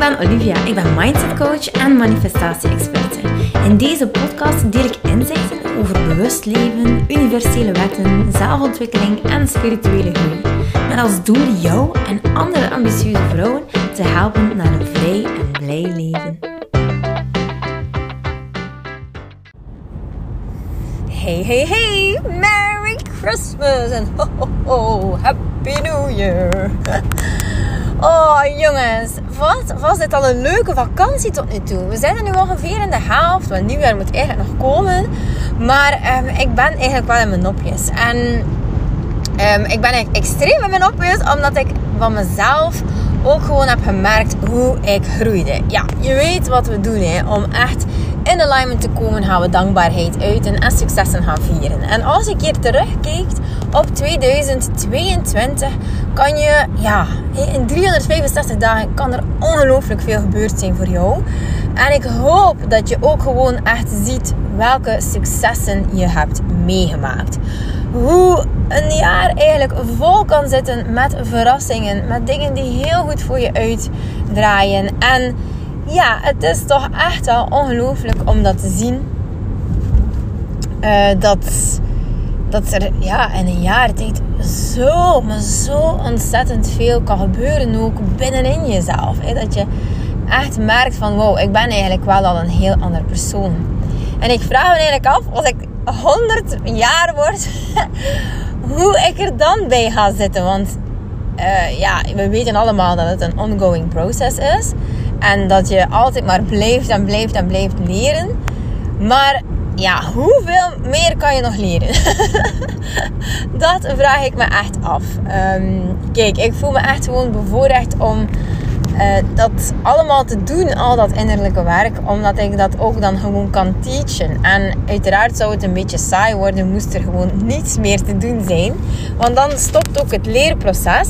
ben Olivia. Ik ben mindset coach en manifestatie-experte. In deze podcast deel ik inzichten over bewust leven, universele wetten, zelfontwikkeling en spirituele groei. Met als doel jou en andere ambitieuze vrouwen te helpen naar een vrij en blij leven. Hey, hey, hey! Merry Christmas en ho, ho, ho, Happy New Year! Oh jongens, wat was dit al een leuke vakantie tot nu toe. We zijn er nu ongeveer in de helft, want nieuwjaar moet eigenlijk nog komen. Maar um, ik ben eigenlijk wel in mijn nopjes. En um, ik ben eigenlijk extreem in mijn nopjes, omdat ik van mezelf ook gewoon heb gemerkt hoe ik groeide. Ja, je weet wat we doen hè, om echt in alignment te komen, gaan we dankbaarheid uiten en successen gaan vieren. En als ik hier terugkijk op 2022, kan je, ja, in 365 dagen kan er ongelooflijk veel gebeurd zijn voor jou. En ik hoop dat je ook gewoon echt ziet welke successen je hebt meegemaakt. Hoe een jaar eigenlijk vol kan zitten met verrassingen, met dingen die heel goed voor je uitdraaien. En ja, het is toch echt wel ongelooflijk om dat te zien. Uh, dat, dat er ja, in een jaar tijd zo, maar zo ontzettend veel kan gebeuren ook binnenin jezelf. Hè? Dat je echt merkt van wow, ik ben eigenlijk wel al een heel ander persoon. En ik vraag me eigenlijk af, als ik 100 jaar word, hoe ik er dan bij ga zitten. Want uh, ja, we weten allemaal dat het een ongoing process is. En dat je altijd maar blijft en blijft en blijft leren. Maar ja, hoeveel meer kan je nog leren? dat vraag ik me echt af. Um, kijk, ik voel me echt gewoon bevoorrecht om uh, dat allemaal te doen, al dat innerlijke werk, omdat ik dat ook dan gewoon kan teachen. En uiteraard zou het een beetje saai worden, moest er gewoon niets meer te doen zijn. Want dan stopt ook het leerproces.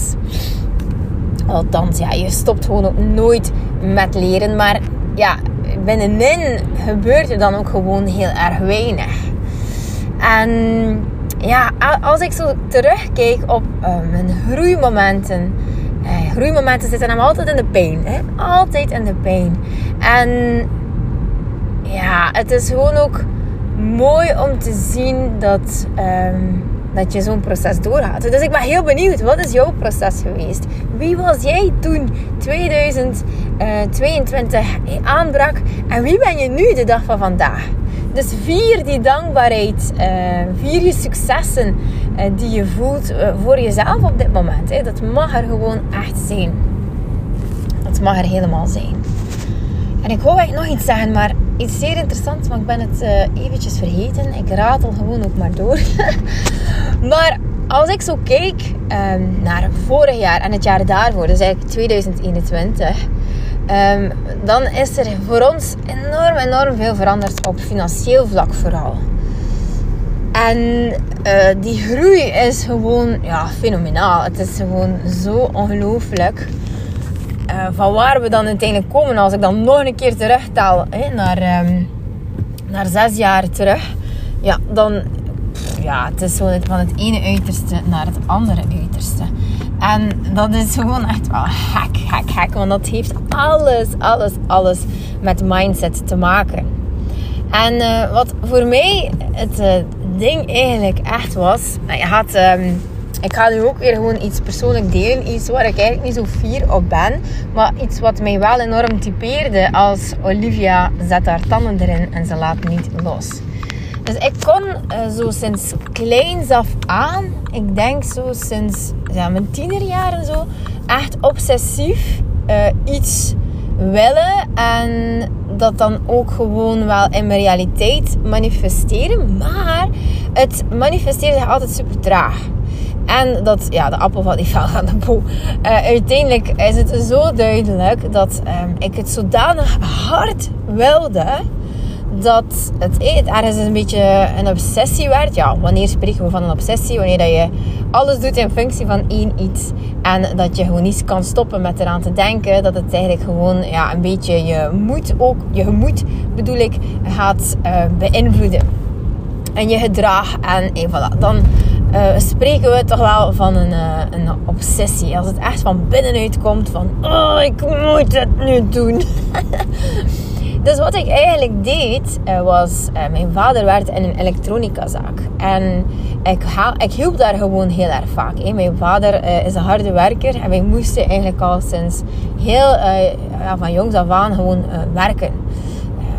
Althans, ja, je stopt gewoon ook nooit met leren. Maar ja, binnenin gebeurt er dan ook gewoon heel erg weinig. En ja, als ik zo terugkijk op uh, mijn groeimomenten. Eh, groeimomenten zitten hem altijd in de pijn. Hè? Altijd in de pijn. En ja, het is gewoon ook mooi om te zien dat... Um, dat je zo'n proces doorgaat. Dus ik ben heel benieuwd, wat is jouw proces geweest? Wie was jij toen 2022 aanbrak? En wie ben je nu de dag van vandaag? Dus vier die dankbaarheid, uh, vier je successen uh, die je voelt voor jezelf op dit moment. Dat mag er gewoon echt zijn. Dat mag er helemaal zijn. En ik wou eigenlijk nog iets zeggen, maar iets zeer interessants, maar ik ben het eventjes vergeten. Ik ratel gewoon ook maar door. maar als ik zo kijk um, naar vorig jaar en het jaar daarvoor, dus eigenlijk 2021, ehm, dan is er voor ons enorm, enorm veel veranderd op financieel vlak vooral. En uh, die groei is gewoon ja, fenomenaal. Het is gewoon zo ongelooflijk. Uh, van waar we dan uiteindelijk komen, als ik dan nog een keer terugtel naar, um, naar zes jaar terug, ja, dan ja, het is van het ene uiterste naar het andere uiterste. En dat is gewoon echt wel hek, hek, hek. Want dat heeft alles, alles, alles met mindset te maken. En uh, wat voor mij het uh, ding eigenlijk echt was, nou, je had um, ik ga nu ook weer gewoon iets persoonlijk delen. Iets waar ik eigenlijk niet zo fier op ben. Maar iets wat mij wel enorm typeerde als Olivia zet haar tanden erin en ze laat niet los. Dus ik kon uh, zo sinds kleins af aan, ik denk zo sinds ja, mijn tienerjaren zo, echt obsessief uh, iets willen. En dat dan ook gewoon wel in mijn realiteit manifesteren. Maar het manifesteerde zich altijd super traag. En dat, ja, de appel valt niet fel aan de boel. Uh, uiteindelijk is het zo duidelijk dat um, ik het zodanig hard wilde dat het, het ergens een beetje een obsessie werd. Ja, wanneer spreken we van een obsessie? Wanneer dat je alles doet in functie van één iets. En dat je gewoon niet kan stoppen met eraan te denken. Dat het eigenlijk gewoon ja, een beetje je moed ook, je gemoed bedoel ik, gaat uh, beïnvloeden. En je gedrag. En, en voilà, dan uh, spreken we toch wel van een, uh, een obsessie. Als het echt van binnenuit komt van, oh, ik moet het nu doen. dus wat ik eigenlijk deed, uh, was, mijn vader werkte in een elektronicazaak. En ik, ik hielp daar gewoon heel erg vaak. Mijn vader is een harde werker en wij moesten eigenlijk al sinds heel, van jongs af aan gewoon werken.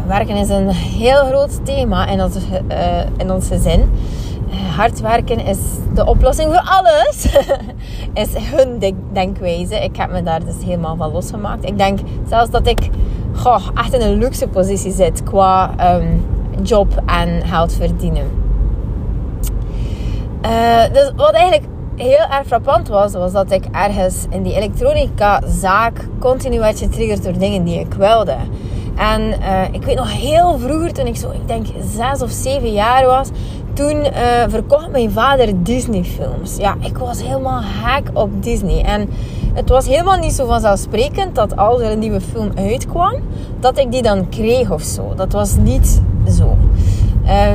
werken is een heel groot thema in, onze, in ons gezin hard werken is de oplossing voor alles. is hun denkwijze. Ik heb me daar dus helemaal van losgemaakt. Ik denk zelfs dat ik goh, echt in een luxe positie zit qua ehm, job en geld verdienen. Uh, dus wat eigenlijk heel erg frappant was, was dat ik ergens in die elektronica zaak continu werd getriggerd door dingen die ik wilde. En uh, ik weet nog heel vroeger, toen ik zo, ik denk zes of zeven jaar was, toen uh, verkocht mijn vader Disney films. Ja, ik was helemaal hack op Disney. En het was helemaal niet zo vanzelfsprekend dat als er een nieuwe film uitkwam, dat ik die dan kreeg of zo. Dat was niet zo.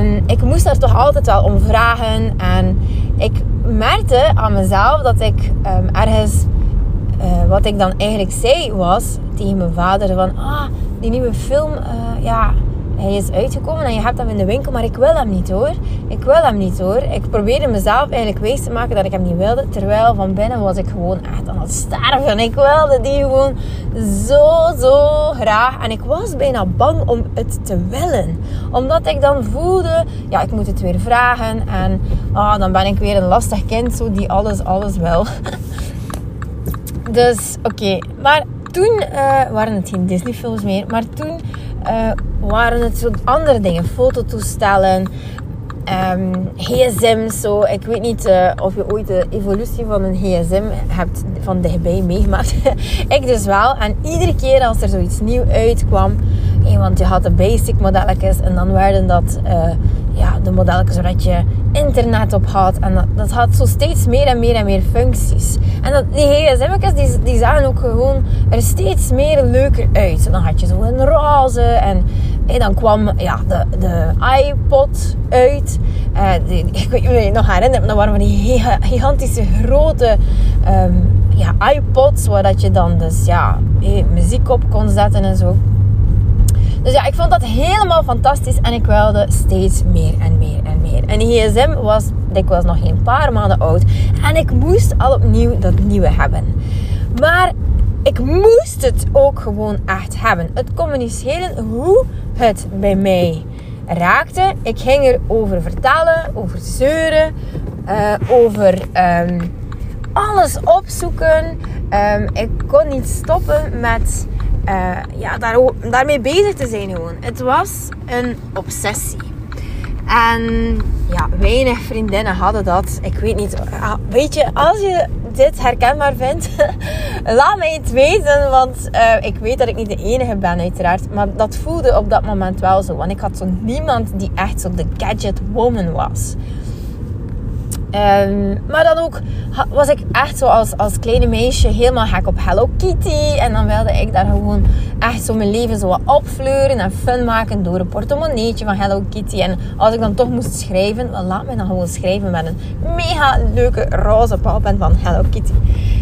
Um, ik moest daar toch altijd wel om vragen. En ik merkte aan mezelf dat ik um, ergens... Uh, wat ik dan eigenlijk zei was tegen mijn vader van... Ah, die nieuwe film, uh, ja hij is uitgekomen en je hebt hem in de winkel, maar ik wil hem niet hoor. Ik wil hem niet hoor. Ik probeerde mezelf eigenlijk wijs te maken dat ik hem niet wilde. Terwijl van binnen was ik gewoon echt aan het sterven. Ik wilde die gewoon zo, zo graag. En ik was bijna bang om het te willen. Omdat ik dan voelde, ja, ik moet het weer vragen. En oh, dan ben ik weer een lastig kind, zo die alles, alles wil. dus oké, maar toen uh, waren het geen Disney films meer. Maar toen uh, waren het andere dingen. Fototoestellen, um, gsm's. Zo. Ik weet niet uh, of je ooit de evolutie van een gsm hebt van dichtbij meegemaakt. ik dus wel. En iedere keer als er zoiets nieuw uitkwam... want je had de basic modelletjes en dan werden dat... Uh, ja, de modelletjes zodat je internet op had. En dat, dat, had zo steeds meer en meer en meer functies. En dat, die gsm'tjes, die, die zagen ook gewoon er steeds meer leuker uit. Dan had je zo een roze en, en dan kwam ja, de, de iPod uit. Uh, die, ik weet niet of je nog herinnert, dat waren van die gigantische grote um, ja, iPods. Waar dat je dan dus ja, muziek op kon zetten en zo. Dus ja, ik vond dat helemaal fantastisch en ik wilde steeds meer en meer en meer. En die gsm was dikwijls nog geen paar maanden oud en ik moest al opnieuw dat nieuwe hebben. Maar ik moest het ook gewoon echt hebben. Het communiceren hoe het bij mij raakte. Ik ging erover vertellen, over zeuren, uh, over um, alles opzoeken. Um, ik kon niet stoppen met uh, ja, daar, daarmee bezig te zijn gewoon. Het was een obsessie. En ja, weinig vriendinnen hadden dat. Ik weet niet. Ah, weet je, als je dit herkenbaar vindt, laat mij het weten. Want uh, ik weet dat ik niet de enige ben, uiteraard. Maar dat voelde op dat moment wel zo. Want ik had zo niemand die echt zo de gadget woman was. Um, maar dan ook was ik echt zo als, als kleine meisje helemaal gek op Hello Kitty. En dan wilde ik daar gewoon echt zo mijn leven zo wat opfleuren en fun maken door een portemonneetje van Hello Kitty. En als ik dan toch moest schrijven, laat mij dan gewoon schrijven met een mega leuke roze balpen van Hello Kitty.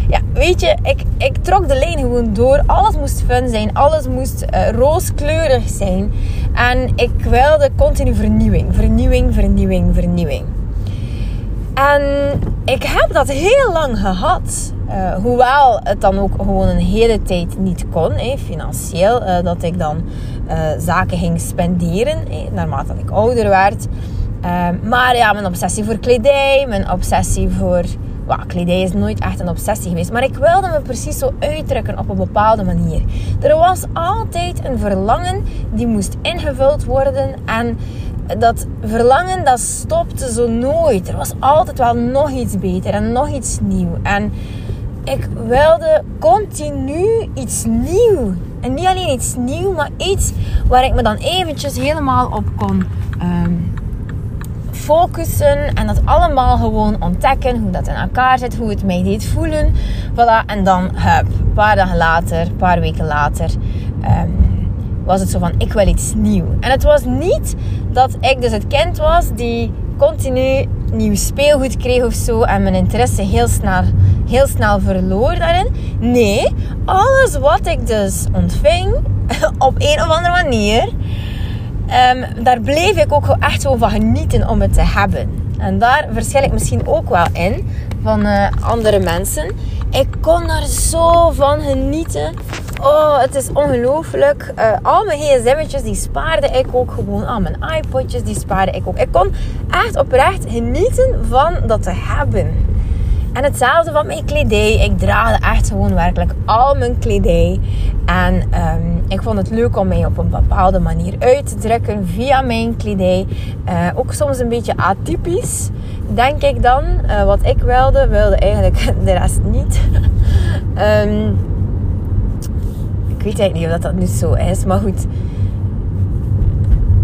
Ja, weet je, ik, ik trok de lijn gewoon door. Alles moest fun zijn, alles moest uh, rooskleurig zijn. En ik wilde continu vernieuwing, vernieuwing, vernieuwing, vernieuwing. En ik heb dat heel lang gehad. Uh, hoewel het dan ook gewoon een hele tijd niet kon, financieel. Uh, dat ik dan uh, zaken ging spenderen, naarmate ik ouder werd. maar ja, mijn obsessie voor kledij, mijn obsessie voor... Well, kledij is nooit echt een obsessie geweest. Maar ik wilde me precies zo uitdrukken op een bepaalde manier. Er was altijd een verlangen die moest ingevuld worden. En dat verlangen, dat stopte zo nooit. Er was altijd wel nog iets beter en nog iets nieuw. En ik wilde continu iets nieuw. En niet alleen iets nieuw, maar iets waar ik me dan eventjes helemaal op kon um, focussen. En dat allemaal gewoon ontdekken, hoe dat in elkaar zit, hoe het mij deed voelen. Voilà, en dan, hup, een paar dagen later, een paar weken later... Um, was het zo van, ik wil iets nieuws. En het was niet dat ik dus het kind was die continu nieuw speelgoed kreeg of zo en mijn interesse heel snel, heel snel verloor daarin. Nee, alles wat ik dus ontving op een of andere manier, um, daar bleef ik ook echt zo van genieten om het te hebben. En daar verschil ik misschien ook wel in van uh, andere mensen. Ik kon er zo van genieten. Oh, het is ongelooflijk. Uh, al mijn gsm'tjes, die spaarde ik ook gewoon. Al mijn iPodjes, die spaarde ik ook. Ik kon echt oprecht genieten van dat te hebben. En hetzelfde van mijn kledij. Ik draagde echt gewoon werkelijk al mijn kledij. En um, ik vond het leuk om mij op een bepaalde manier uit te drukken via mijn kledij. Uh, ook soms een beetje atypisch, denk ik dan. Uh, wat ik wilde, wilde eigenlijk de rest niet. um, weet eigenlijk niet of dat, dat nu zo is, maar goed.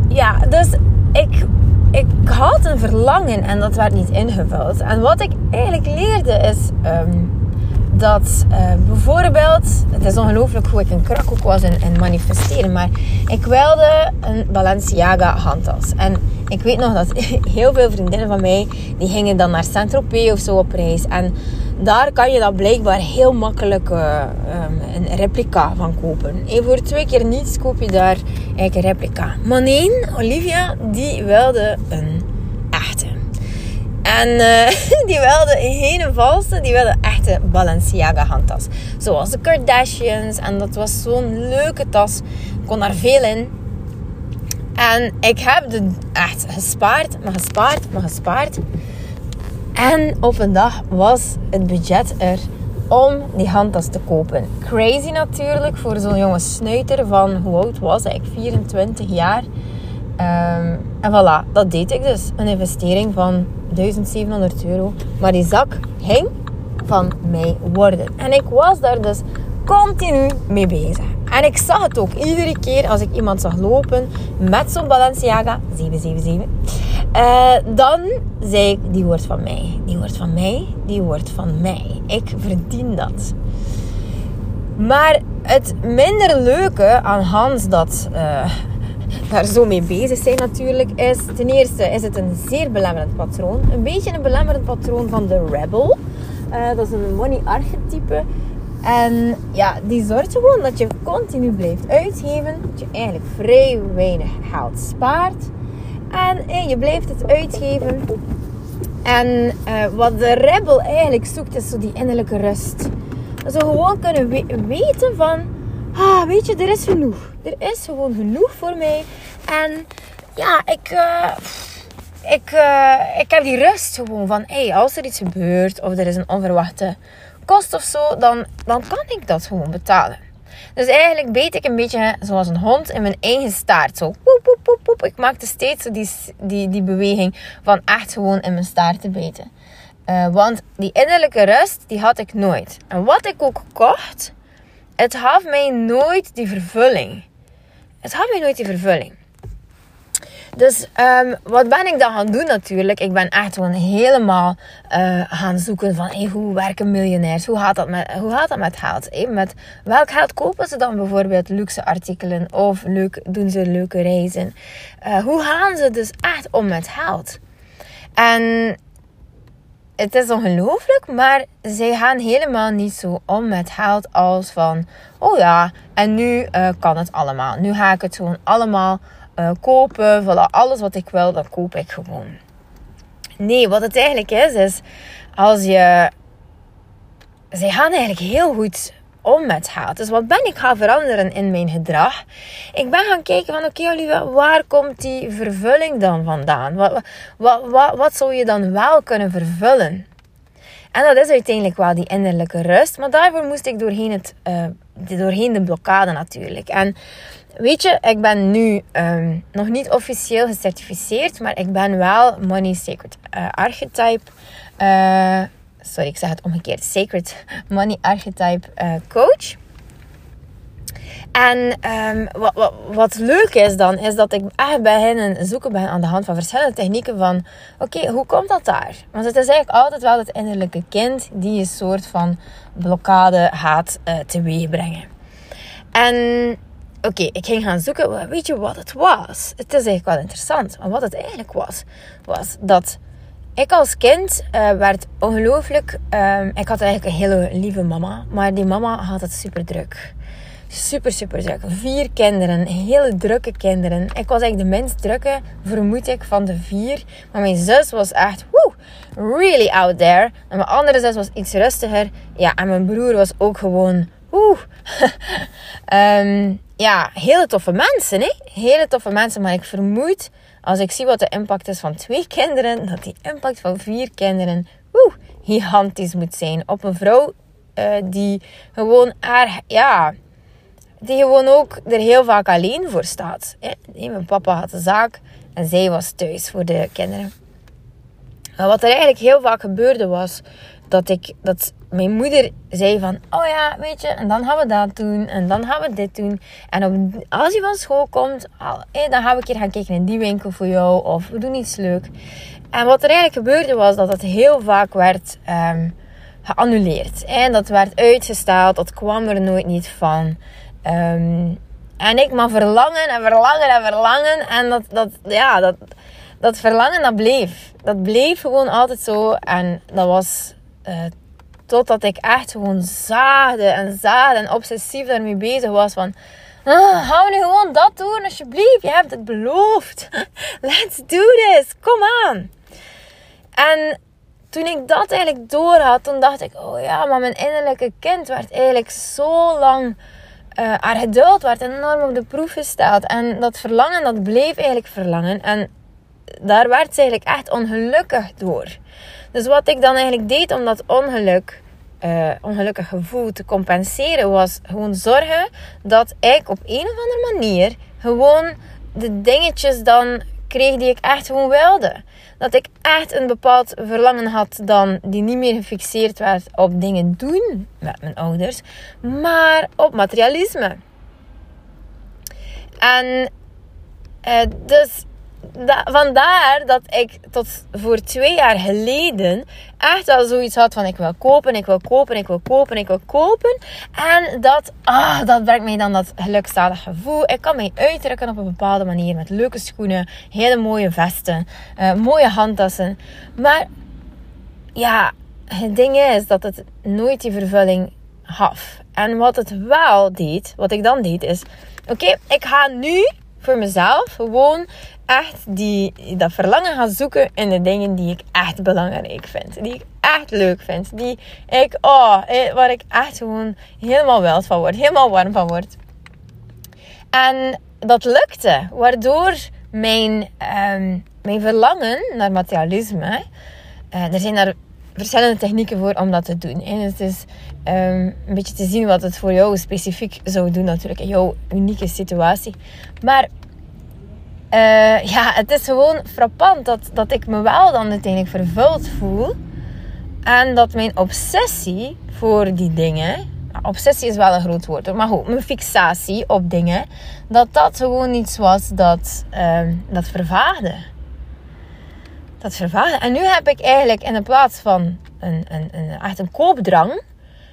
Ja, dus ik ik had een verlangen en dat werd niet ingevuld. En wat ik eigenlijk leerde is um, dat uh, bijvoorbeeld, het is ongelooflijk hoe ik een krak was in, in, manifesteren, maar ik wilde een Balenciaga handtas. En ik weet nog dat heel veel vriendinnen van mij, die gingen dan naar Saint-Tropez of zo op reis. En daar kan je dat blijkbaar heel makkelijk uh, um, een replica van kopen. En voor twee keer niets koop je daar eigenlijk een replica. Maar nee, Olivia, die wilde een echte. En uh, die wilde geen valse, die wilde echte Balenciaga handtas. Zoals de Kardashians. En dat was zo'n leuke tas. Kon daar veel in. En ik heb de echt gespaard, maar gespaard, maar gespaard. En op een dag was het budget er om die handtas te kopen. Crazy natuurlijk voor zo'n jonge snuiter van hoe oud was ik? 24 jaar. Um, en voilà, dat deed ik dus. Een investering van 1700 euro. Maar die zak ging van mij worden. En ik was daar dus continu mee bezig. En ik zag het ook iedere keer als ik iemand zag lopen met zo'n Balenciaga 777. Uh, dan zei ik, die wordt van mij. Die wordt van mij. Die wordt van mij. Ik verdien dat. Maar het minder leuke aan Hans dat uh, daar zo mee bezig zijn natuurlijk is... Ten eerste is het een zeer belemmerend patroon. Een beetje een belemmerend patroon van de rebel. Uh, dat is een money archetype. En ja, die zorgt gewoon dat je continu blijft uitgeven. Dat je eigenlijk vrij weinig geld spaart. En eh, je blijft het uitgeven. En eh, wat de rebel eigenlijk zoekt, is zo die innerlijke rust. Ze gewoon kunnen weten van... Ah, weet je, er is genoeg. Er is gewoon genoeg voor mij. En ja, ik... Uh, ik, ik heb die rust gewoon van... Hey, als er iets gebeurt of er is een onverwachte kost of zo, dan, dan kan ik dat gewoon betalen. Dus eigenlijk beet ik een beetje zoals een hond in mijn eigen staart. Zo poep, poep, poep, poep. Ik maakte steeds die, die, die beweging van echt gewoon in mijn staart te beten. Uh, want die innerlijke rust, die had ik nooit. En wat ik ook kocht, het gaf mij nooit die vervulling. Het gaf mij nooit die vervulling. Dus um, wat ben ik dan gaan doen natuurlijk? Ik ben echt gewoon helemaal uh, gaan zoeken van hoe werken miljonairs? Hoe gaat dat met, hoe gaat dat met geld? Met welk geld kopen ze dan bijvoorbeeld luxe artikelen? Of leuk, doen ze leuke reizen? Uh, hoe gaan ze dus echt om met geld? En het is ongelooflijk, maar zij gaan helemaal niet zo om met geld als van... Oh ja, en nu uh, kan het allemaal. Nu ga ik het gewoon allemaal uh, kopen. Voilà, alles wat ik wil, dat koop ik gewoon. Nee, wat het eigenlijk is, is als je. Zij gaan eigenlijk heel goed om met geld. Dus wat ben ik gaan veranderen in mijn gedrag? Ik ben gaan kijken van oké okay, waar komt die vervulling dan vandaan? Wat, wat, wat, wat zou je dan wel kunnen vervullen? En dat is uiteindelijk wel die innerlijke rust. Maar daarvoor moest ik doorheen, het, uh, doorheen de blokkade natuurlijk. En Weet je, ik ben nu um, nog niet officieel gecertificeerd, maar ik ben wel Money Sacred uh, Archetype. Uh, sorry, ik zeg het omgekeerd. Sacred Money Archetype uh, Coach. En wat, wat, wat, leuk is dan, is dat ik echt bij hen zoeken ben aan de hand van verschillende technieken van... Oké, hoe komt dat daar? Want het is eigenlijk altijd wel het innerlijke kind die een soort van blokkade gaat uh, teweeg. En oké, ik ging gaan zoeken. Weet je wat het was? Het is eigenlijk wel interessant. Maar wat het eigenlijk was, was dat ik als kind uh, werd ongelooflijk. Uh, ik had eigenlijk een hele lieve mama, maar die mama had het super druk. Super, super druk. Vier kinderen, hele drukke kinderen. Ik was eigenlijk de minst drukke, vermoed ik, van de vier. Maar mijn zus was echt, woe, really out there. En mijn andere zus was iets rustiger. Ja, en mijn broer was ook gewoon, oeh. um, ja, hele toffe mensen, hè? Hele toffe mensen, maar ik vermoed als ik zie wat de impact is van twee kinderen, dat die impact van vier kinderen woe, gigantisch moet zijn. Op een vrouw uh, die gewoon haar, ja, die gewoon ook er heel vaak alleen voor staat. Hè? Mijn papa had een zaak en zij was thuis voor de kinderen. Wat er eigenlijk heel vaak gebeurde was dat, ik, dat mijn moeder zei van, oh ja, weet je, en dan gaan we dat doen, en dan gaan we dit doen. En op, als je van school komt, dan gaan we een keer gaan kijken in die winkel voor jou, of we doen iets leuk. En wat er eigenlijk gebeurde was dat het heel vaak werd um, geannuleerd. En dat werd uitgesteld, dat kwam er nooit niet van. Um, en ik maar verlangen en verlangen en verlangen. En dat, dat, ja, dat, dat verlangen dat bleef. Dat bleef gewoon altijd zo. En dat was uh, Totdat ik echt gewoon zaade en zaad en obsessief daarmee bezig was. Van, ah, gaan we nu gewoon dat doen alsjeblieft. Je hebt het beloofd. Let's do this. Kom aan. En toen ik dat eigenlijk door had, toen dacht ik, oh ja, maar mijn innerlijke kind werd eigenlijk zo lang, uh, haar geduld werd enorm op de proef gesteld. En dat verlangen, dat bleef eigenlijk verlangen. En daar werd ze eigenlijk echt ongelukkig door. Dus wat ik dan eigenlijk deed om dat ongeluk uh, ongelukkig gevoel te compenseren was gewoon zorgen dat ik op een of andere manier gewoon de dingetjes dan kreeg die ik echt gewoon wilde. Dat ik echt een bepaald verlangen had dan die niet meer gefixeerd werd op dingen doen met mijn ouders, maar op materialisme. En uh, dus vandaar dat ik tot voor twee jaar geleden echt al zoiets had van ik wil kopen, ik wil kopen, ik wil kopen, ik wil kopen. En dat, ah, dat brengt mij dan dat gelukzalig gevoel. Ik kan mij uitdrukken op een bepaalde manier met leuke schoenen, hele mooie vesten, uh, mooie handtassen. Maar ja, het ding is dat het nooit die vervulling gaf. En wat het wel deed, wat ik dan deed is, oké, ik ga nu voor mezelf gewoon echt die, dat verlangen gaan zoeken in de dingen die ik echt belangrijk vind. Die ik echt leuk vind. Die ik, oh, eh, waar ik echt gewoon helemaal wild van word. Helemaal warm van word. En dat lukte. Waardoor mijn, ehm, mijn verlangen naar materialisme. Uh, er zijn daar verschillende technieken voor om dat te doen. En het is um, een beetje te zien wat het voor jou specifiek zou doen, natuurlijk, in jouw unieke situatie. Maar uh, ja, het is gewoon frappant dat, dat ik me wel dan uiteindelijk vervuld voel. En dat mijn obsessie voor die dingen. Obsessie is wel een groot woord, maar goed, mijn fixatie op dingen. Dat dat gewoon iets was dat, uh, dat vervaagde. Dat. En nu heb ik eigenlijk in plaats van een, een, een, echt een koopdrang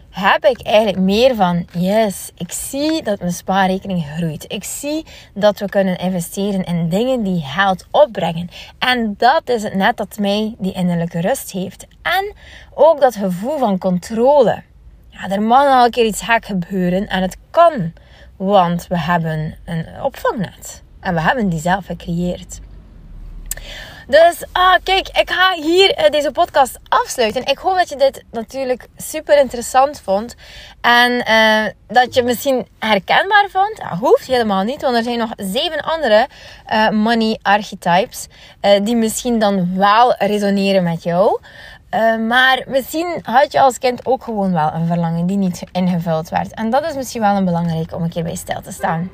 heb ik eigenlijk meer van, yes, ik zie dat mijn spaarrekening groeit. Ik zie dat we kunnen investeren in dingen die geld opbrengen. En dat is het net dat mij die innerlijke rust heeft. En ook dat gevoel van controle. Ja, er mag al een keer iets gek gebeuren en het kan, want we hebben een opvangnet. En we hebben die zelf gecreëerd. Dus ah, kijk, ik ga hier uh, deze podcast afsluiten. Ik hoop dat je dit natuurlijk super interessant vond. En uh, dat je misschien herkenbaar vond. Dat hoeft helemaal niet, want er zijn nog zeven andere uh, money archetypes. die misschien dan wel resoneren met jou. maar misschien had je als kind ook gewoon wel een verlangen die niet ingevuld werd. En dat is misschien wel een belangrijk om een keer bij stil te staan.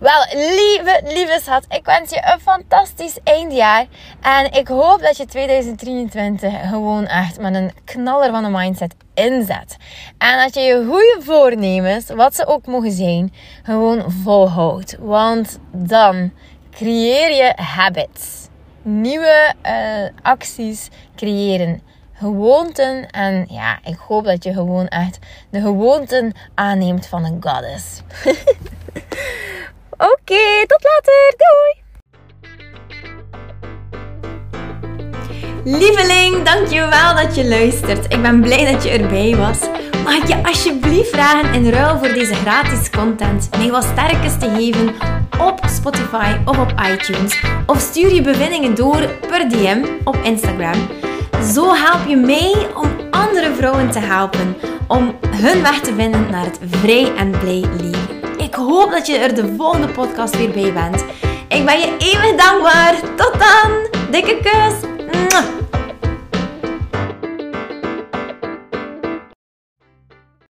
Wel, lieve, lieve schat, ik wens je een fantastisch eindjaar. En ik hoop dat je 2023 gewoon echt met een knaller van een mindset inzet. En dat je je goede voornemens, wat ze ook mogen zijn, gewoon volhoudt. Want dan creëer je habits. Nieuwe uh, acties creëren gewoonten. En ja, ik hoop dat je gewoon echt de gewoonten aanneemt van een goddess. Oké, tot later. Doei! Lieveling, dankjewel dat je luistert. Ik ben blij dat je erbij was. Mag ik je alsjeblieft vragen in ruil voor deze gratis content mij wat sterkes te geven op Spotify of op iTunes? Of stuur je bevindingen door per DM op Instagram. Zo help je mij om andere vrouwen te helpen om hun weg te vinden naar het vrij en blij leven. Ik hoop dat je er de volgende podcast weer bij bent. Ik ben je eeuwig dankbaar. Tot dan. Dikke kus.